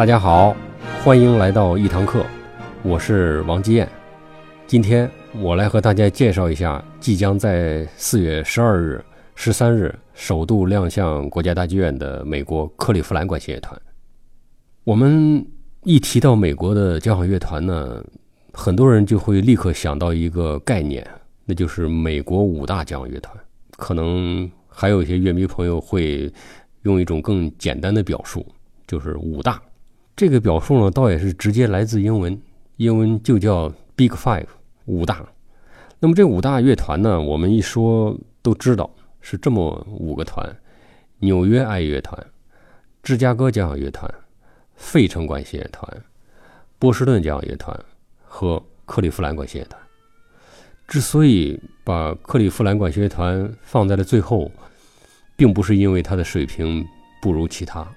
大家好，欢迎来到一堂课，我是王基燕。今天我来和大家介绍一下即将在四月十二日、十三日首度亮相国家大剧院的美国克利夫兰管弦乐团。我们一提到美国的交响乐团呢，很多人就会立刻想到一个概念，那就是美国五大交响乐团。可能还有一些乐迷朋友会用一种更简单的表述，就是五大。这个表述呢，倒也是直接来自英文，英文就叫 Big Five，五大。那么这五大乐团呢，我们一说都知道是这么五个团：纽约爱乐团、芝加哥交响乐团、费城管弦乐团、波士顿交响乐团和克利夫兰管弦乐团。之所以把克利夫兰管弦乐团放在了最后，并不是因为它的水平不如其他，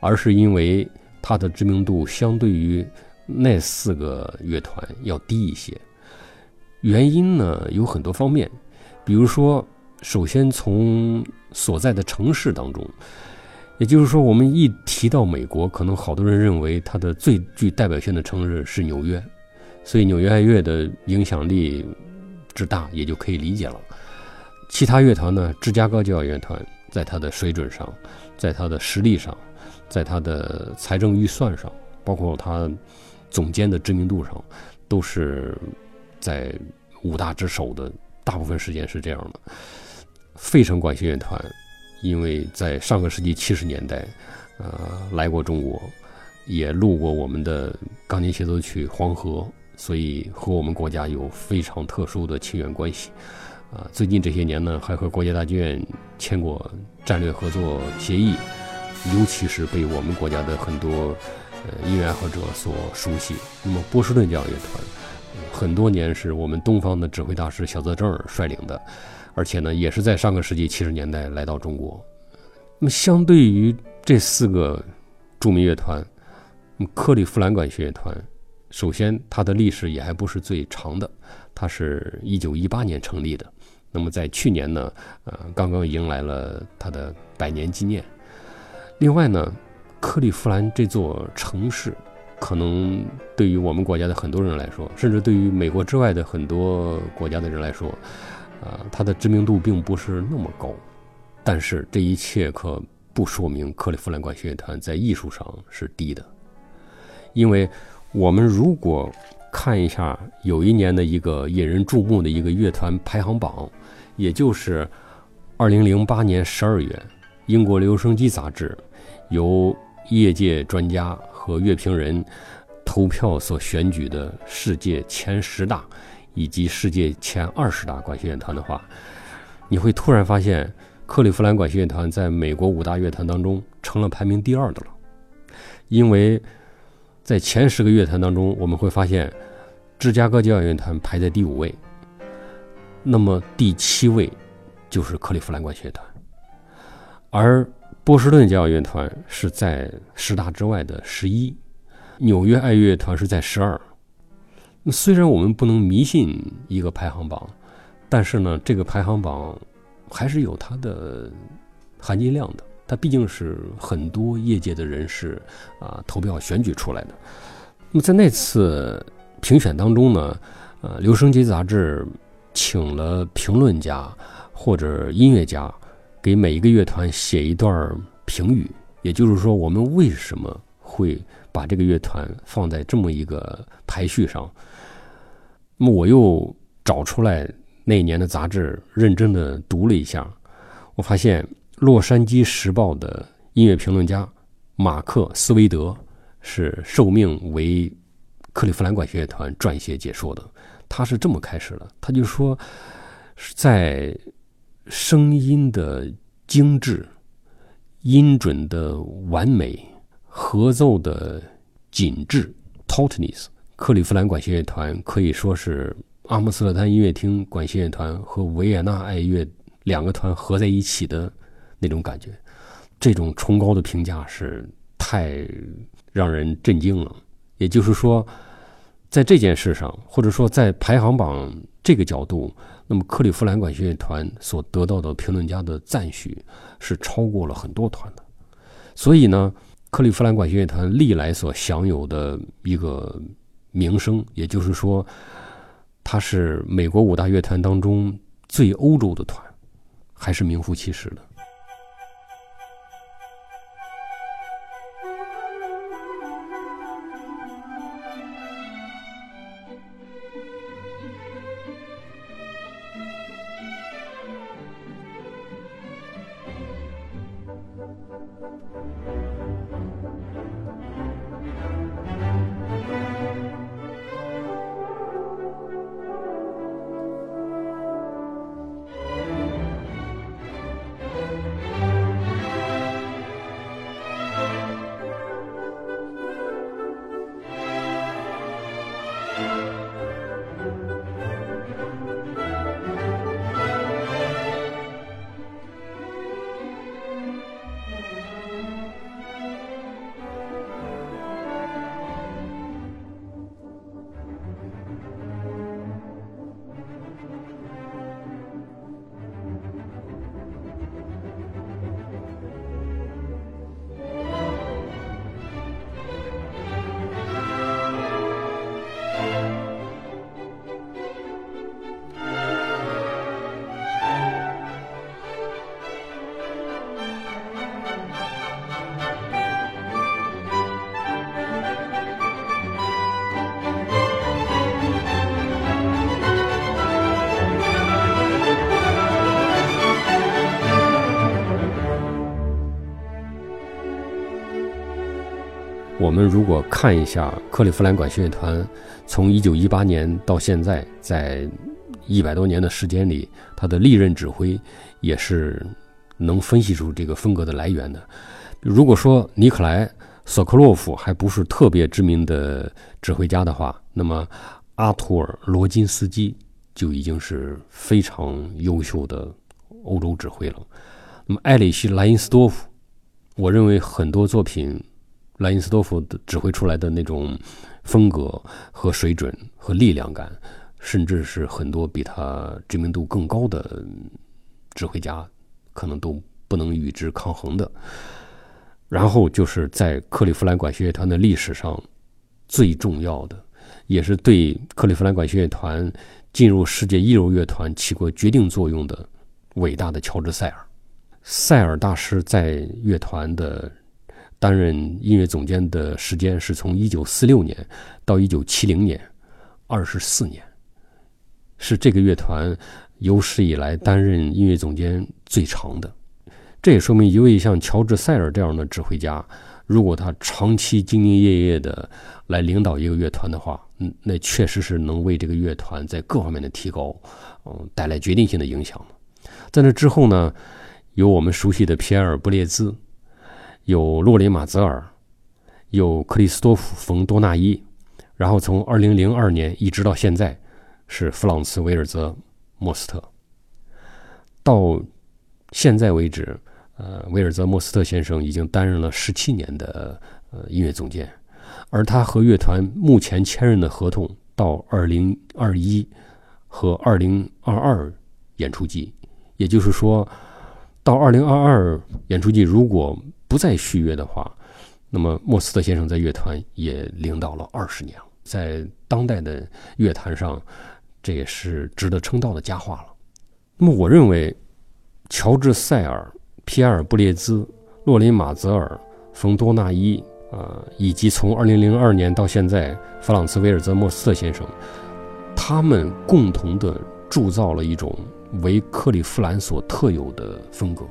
而是因为。它的知名度相对于那四个乐团要低一些，原因呢有很多方面，比如说，首先从所在的城市当中，也就是说，我们一提到美国，可能好多人认为它的最具代表性的城市是纽约，所以纽约爱乐的影响力之大也就可以理解了。其他乐团呢，芝加哥交响乐团在它的水准上，在它的实力上。在他的财政预算上，包括他总监的知名度上，都是在五大之首的。大部分时间是这样的。费城管弦乐团，因为在上个世纪七十年代，呃，来过中国，也录过我们的钢琴协奏曲《黄河》，所以和我们国家有非常特殊的亲缘关系。啊，最近这些年呢，还和国家大剧院签过战略合作协议。尤其是被我们国家的很多呃音乐爱好者所熟悉。那么波士顿交响乐团，很多年是我们东方的指挥大师小泽征尔率领的，而且呢，也是在上个世纪七十年代来到中国。那么相对于这四个著名乐团，克利夫兰管弦乐团，首先它的历史也还不是最长的，它是一九一八年成立的。那么在去年呢，呃，刚刚迎来了它的百年纪念。另外呢，克利夫兰这座城市，可能对于我们国家的很多人来说，甚至对于美国之外的很多国家的人来说，啊，它的知名度并不是那么高。但是这一切可不说明克利夫兰管弦乐团在艺术上是低的，因为我们如果看一下有一年的一个引人注目的一个乐团排行榜，也就是二零零八年十二月，英国留声机杂志。由业界专家和乐评人投票所选举的世界前十大以及世界前二十大管弦乐团的话，你会突然发现，克利夫兰管弦乐团在美国五大乐团当中成了排名第二的了。因为在前十个乐团当中，我们会发现芝加哥交响乐团排在第五位，那么第七位就是克利夫兰管弦乐团，而。波士顿交响乐团是在十大之外的十一，纽约爱乐团是在十二。虽然我们不能迷信一个排行榜，但是呢，这个排行榜还是有它的含金量的。它毕竟是很多业界的人士啊投票选举出来的。那么在那次评选当中呢，呃，留声机杂志请了评论家或者音乐家。给每一个乐团写一段评语，也就是说，我们为什么会把这个乐团放在这么一个排序上？那么我又找出来那一年的杂志，认真的读了一下，我发现《洛杉矶时报》的音乐评论家马克·斯维德是受命为克利夫兰管弦乐团撰写解说的。他是这么开始的，他就说是在。声音的精致、音准的完美、合奏的紧致 （tautness），克利夫兰管弦乐团可以说是阿姆斯特丹音乐厅管弦乐团和维也纳爱乐两个团合在一起的那种感觉。这种崇高的评价是太让人震惊了。也就是说，在这件事上，或者说在排行榜这个角度，那么克利夫兰管弦乐团所得到的评论家的赞许是超过了很多团的。所以呢，克利夫兰管弦乐团历来所享有的一个名声，也就是说，它是美国五大乐团当中最欧洲的团，还是名副其实的。我们如果看一下克利夫兰管弦乐团从一九一八年到现在，在一百多年的时间里，他的历任指挥也是能分析出这个风格的来源的。如果说尼克莱·索科洛夫还不是特别知名的指挥家的话，那么阿图尔·罗金斯基就已经是非常优秀的欧洲指挥了。那么埃里希·莱因斯多夫，我认为很多作品。莱因斯多夫的指挥出来的那种风格和水准和力量感，甚至是很多比他知名度更高的指挥家可能都不能与之抗衡的。然后就是在克利夫兰管弦乐团的历史上最重要的，也是对克利夫兰管弦乐团进入世界一流乐团起过决定作用的伟大的乔治·塞尔。塞尔大师在乐团的。担任音乐总监的时间是从一九四六年到一九七零年，二十四年，是这个乐团有史以来担任音乐总监最长的。这也说明，一位像乔治·塞尔这样的指挥家，如果他长期兢兢业业的来领导一个乐团的话，嗯，那确实是能为这个乐团在各方面的提高，嗯，带来决定性的影响在那之后呢，有我们熟悉的皮埃尔·布列兹。有洛里马泽尔，有克里斯多夫冯多纳伊，然后从二零零二年一直到现在，是弗朗茨维尔泽莫斯特。到现在为止，呃，维尔泽莫斯特先生已经担任了十七年的呃音乐总监，而他和乐团目前签认的合同到二零二一和二零二二演出季，也就是说，到二零二二演出季如果。不再续约的话，那么莫斯特先生在乐团也领导了二十年了，在当代的乐坛上，这也是值得称道的佳话了。那么，我认为乔治·塞尔、皮埃尔·布列兹、洛林·马泽尔、冯多纳伊，呃，以及从二零零二年到现在弗朗茨·维尔泽莫斯特先生，他们共同的铸造了一种为克利夫兰所特有的风格。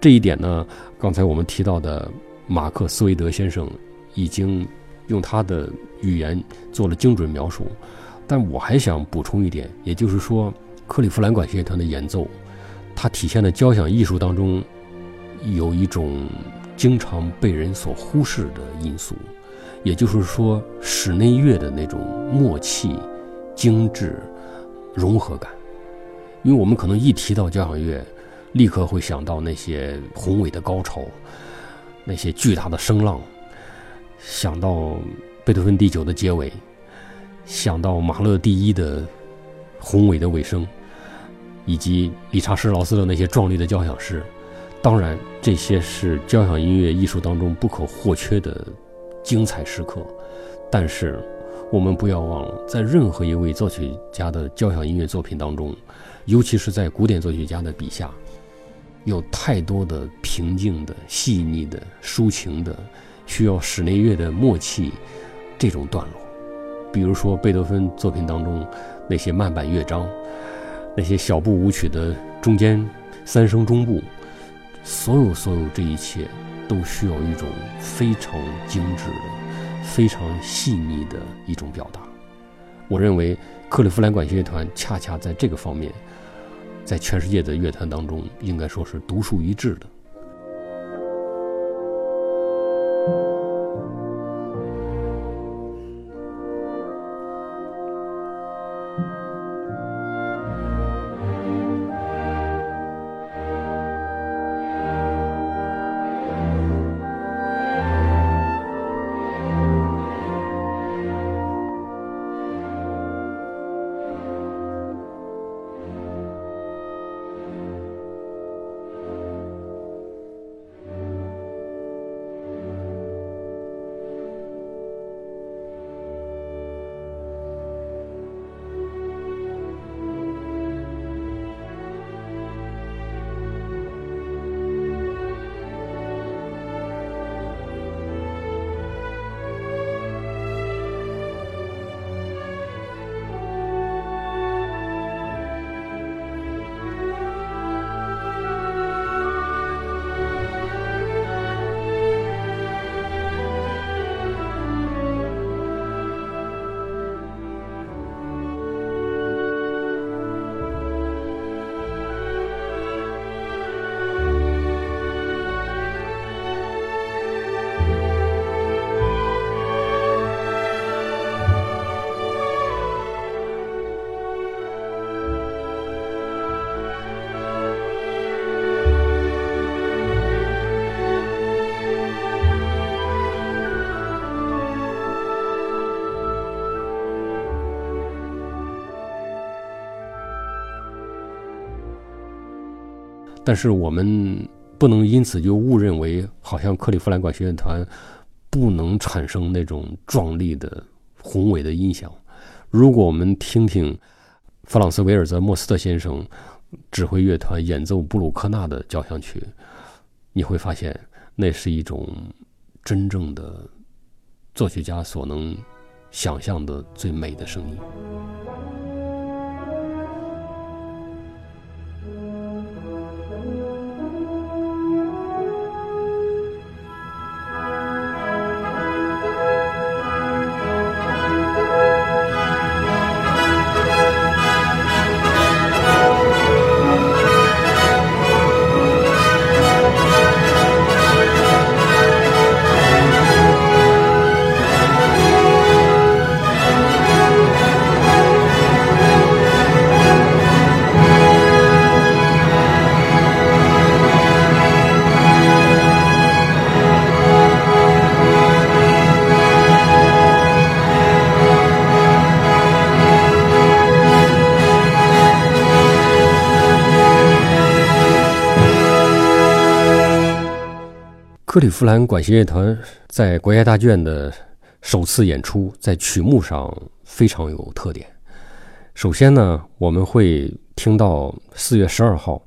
这一点呢，刚才我们提到的马克·斯韦德先生已经用他的语言做了精准描述，但我还想补充一点，也就是说，克利夫兰管弦乐团的演奏，它体现的交响艺术当中有一种经常被人所忽视的因素，也就是说，室内乐的那种默契、精致、融合感。因为我们可能一提到交响乐，立刻会想到那些宏伟的高潮，那些巨大的声浪，想到贝多芬第九的结尾，想到马勒第一的宏伟的尾声，以及理查施劳斯的那些壮丽的交响诗。当然，这些是交响音乐艺术当中不可或缺的精彩时刻。但是，我们不要忘了，在任何一位作曲家的交响音乐作品当中，尤其是在古典作曲家的笔下，有太多的平静的、细腻的、抒情的，需要室内乐的默契这种段落。比如说贝多芬作品当中那些慢板乐章，那些小步舞曲的中间三声中部。所有所有这一切，都需要一种非常精致的、非常细腻的一种表达。我认为克利夫兰管弦乐团恰恰在这个方面，在全世界的乐坛当中，应该说是独树一帜的。但是我们不能因此就误认为，好像克利夫兰管弦乐团不能产生那种壮丽的、宏伟的音响。如果我们听听弗朗斯·维尔泽莫斯特先生指挥乐团演奏布鲁克纳的交响曲，你会发现，那是一种真正的作曲家所能想象的最美的声音。克利夫兰管弦乐团在国家大剧院的首次演出，在曲目上非常有特点。首先呢，我们会听到四月十二号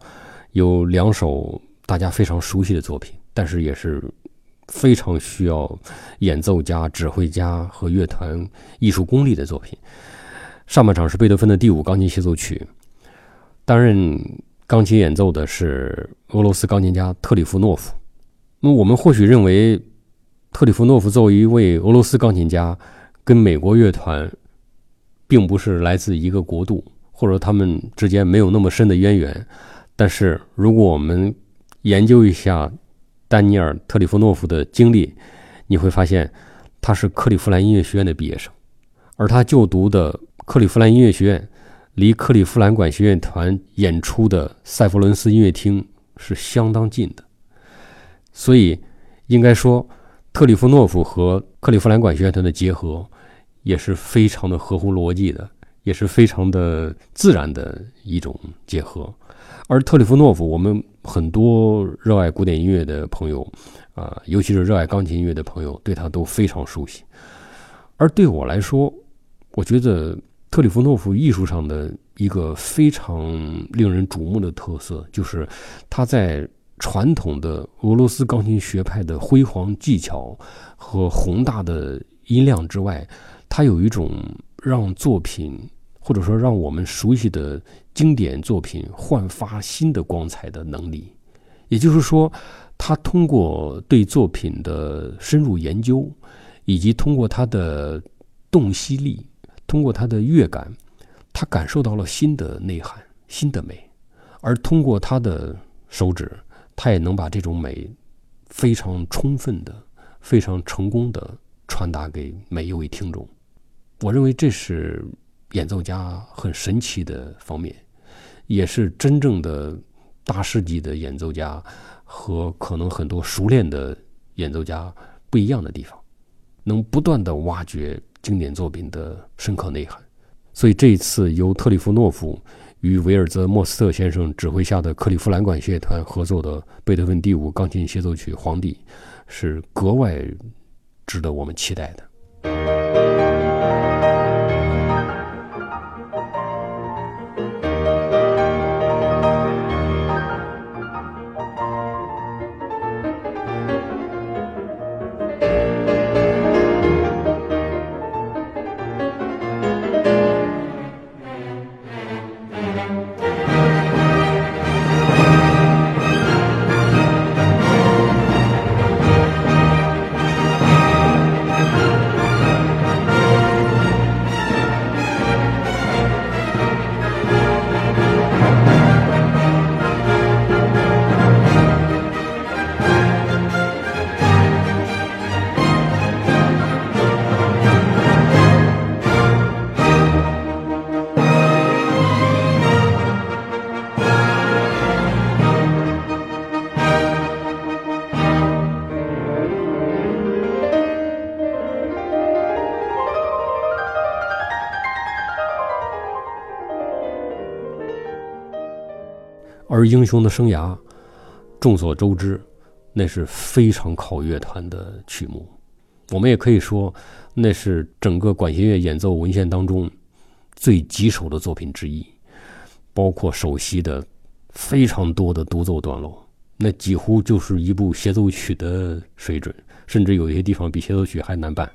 有两首大家非常熟悉的作品，但是也是非常需要演奏家、指挥家和乐团艺术功力的作品。上半场是贝多芬的第五钢琴协奏曲，担任钢琴演奏的是俄罗斯钢琴家特里夫诺夫。那我们或许认为，特里夫诺夫作为一位俄罗斯钢琴家，跟美国乐团并不是来自一个国度，或者他们之间没有那么深的渊源。但是，如果我们研究一下丹尼尔·特里夫诺夫的经历，你会发现他是克利夫兰音乐学院的毕业生，而他就读的克利夫兰音乐学院离克利夫兰管弦乐团演出的塞弗伦斯音乐厅是相当近的。所以，应该说，特里夫诺夫和克利夫兰管弦乐团的结合也是非常的合乎逻辑的，也是非常的自然的一种结合。而特里夫诺夫，我们很多热爱古典音乐的朋友，啊，尤其是热爱钢琴音乐的朋友，对他都非常熟悉。而对我来说，我觉得特里夫诺夫艺术上的一个非常令人瞩目的特色，就是他在。传统的俄罗斯钢琴学派的辉煌技巧和宏大的音量之外，它有一种让作品或者说让我们熟悉的经典作品焕发新的光彩的能力。也就是说，他通过对作品的深入研究，以及通过他的洞悉力，通过他的乐感，他感受到了新的内涵、新的美，而通过他的手指。他也能把这种美非常充分的、非常成功的传达给每一位听众。我认为这是演奏家很神奇的方面，也是真正的大师级的演奏家和可能很多熟练的演奏家不一样的地方，能不断的挖掘经典作品的深刻内涵。所以这一次由特里夫诺夫。与维尔泽莫斯特先生指挥下的克利夫兰管弦乐团合作的贝多芬第五钢琴协奏曲《皇帝》，是格外值得我们期待的。而英雄的生涯，众所周知，那是非常考乐团的曲目。我们也可以说，那是整个管弦乐演奏文献当中最棘手的作品之一，包括首席的非常多的独奏段落，那几乎就是一部协奏曲的水准，甚至有些地方比协奏曲还难办。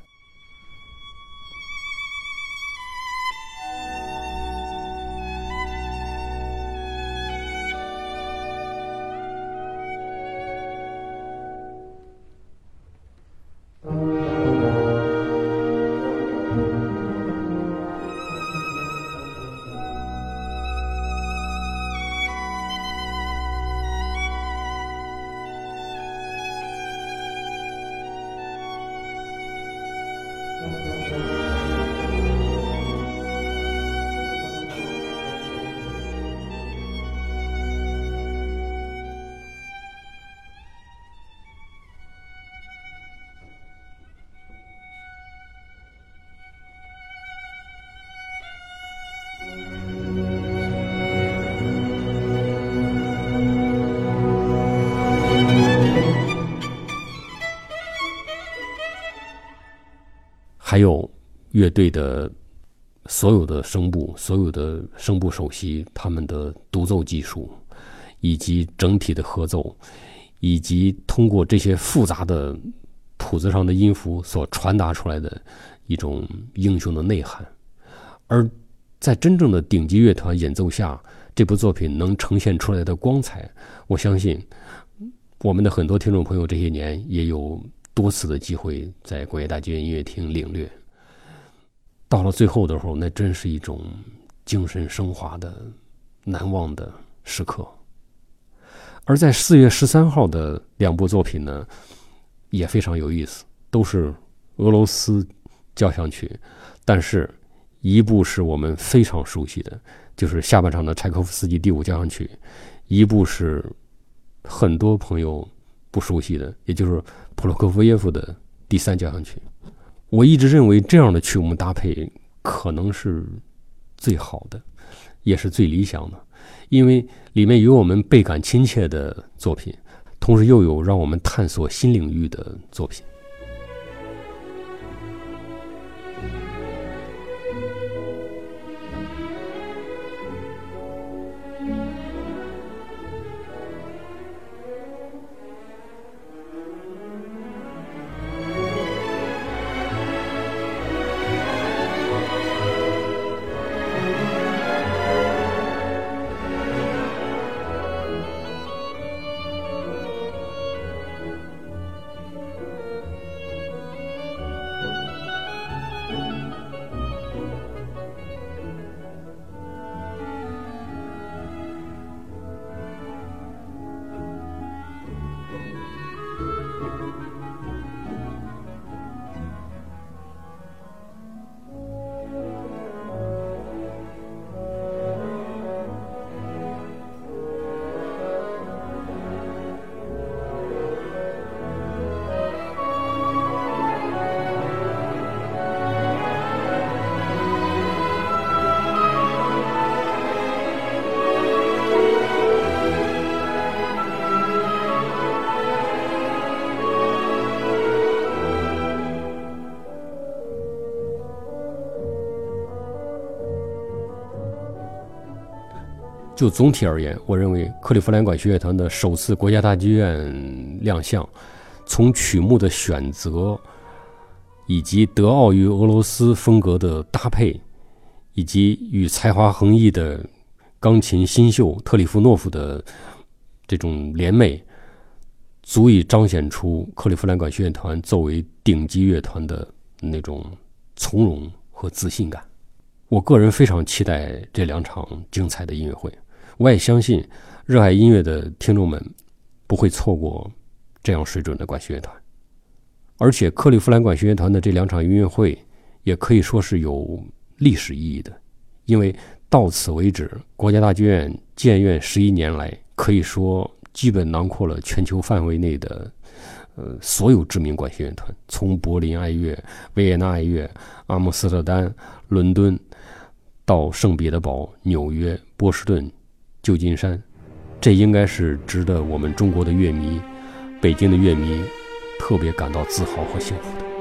还有乐队的所有的声部、所有的声部首席，他们的独奏技术，以及整体的合奏，以及通过这些复杂的谱子上的音符所传达出来的一种英雄的内涵，而在真正的顶级乐团演奏下，这部作品能呈现出来的光彩，我相信我们的很多听众朋友这些年也有。多次的机会在国乐大剧院音乐厅领略，到了最后的时候，那真是一种精神升华的难忘的时刻。而在四月十三号的两部作品呢，也非常有意思，都是俄罗斯交响曲，但是一部是我们非常熟悉的，就是下半场的柴可夫斯基第五交响曲；一部是很多朋友不熟悉的，也就是普罗科夫耶夫的第三交响曲。我一直认为这样的曲目搭配可能是最好的，也是最理想的，因为里面有我们倍感亲切的作品，同时又有让我们探索新领域的作品。就总体而言，我认为克利夫兰管弦乐团的首次国家大剧院亮相，从曲目的选择，以及德奥与俄罗斯风格的搭配，以及与才华横溢的钢琴新秀特里夫诺夫的这种联袂，足以彰显出克利夫兰管弦乐团作为顶级乐团的那种从容和自信感。我个人非常期待这两场精彩的音乐会。我也相信，热爱音乐的听众们不会错过这样水准的管弦乐团。而且，克利夫兰管弦乐团的这两场音乐会也可以说是有历史意义的，因为到此为止，国家大剧院建院十一年来，可以说基本囊括了全球范围内的呃所有知名管弦乐团，从柏林爱乐、维也纳爱乐、阿姆斯特丹、伦敦到圣彼得堡、纽约、波士顿。旧金山，这应该是值得我们中国的乐迷、北京的乐迷特别感到自豪和幸福的。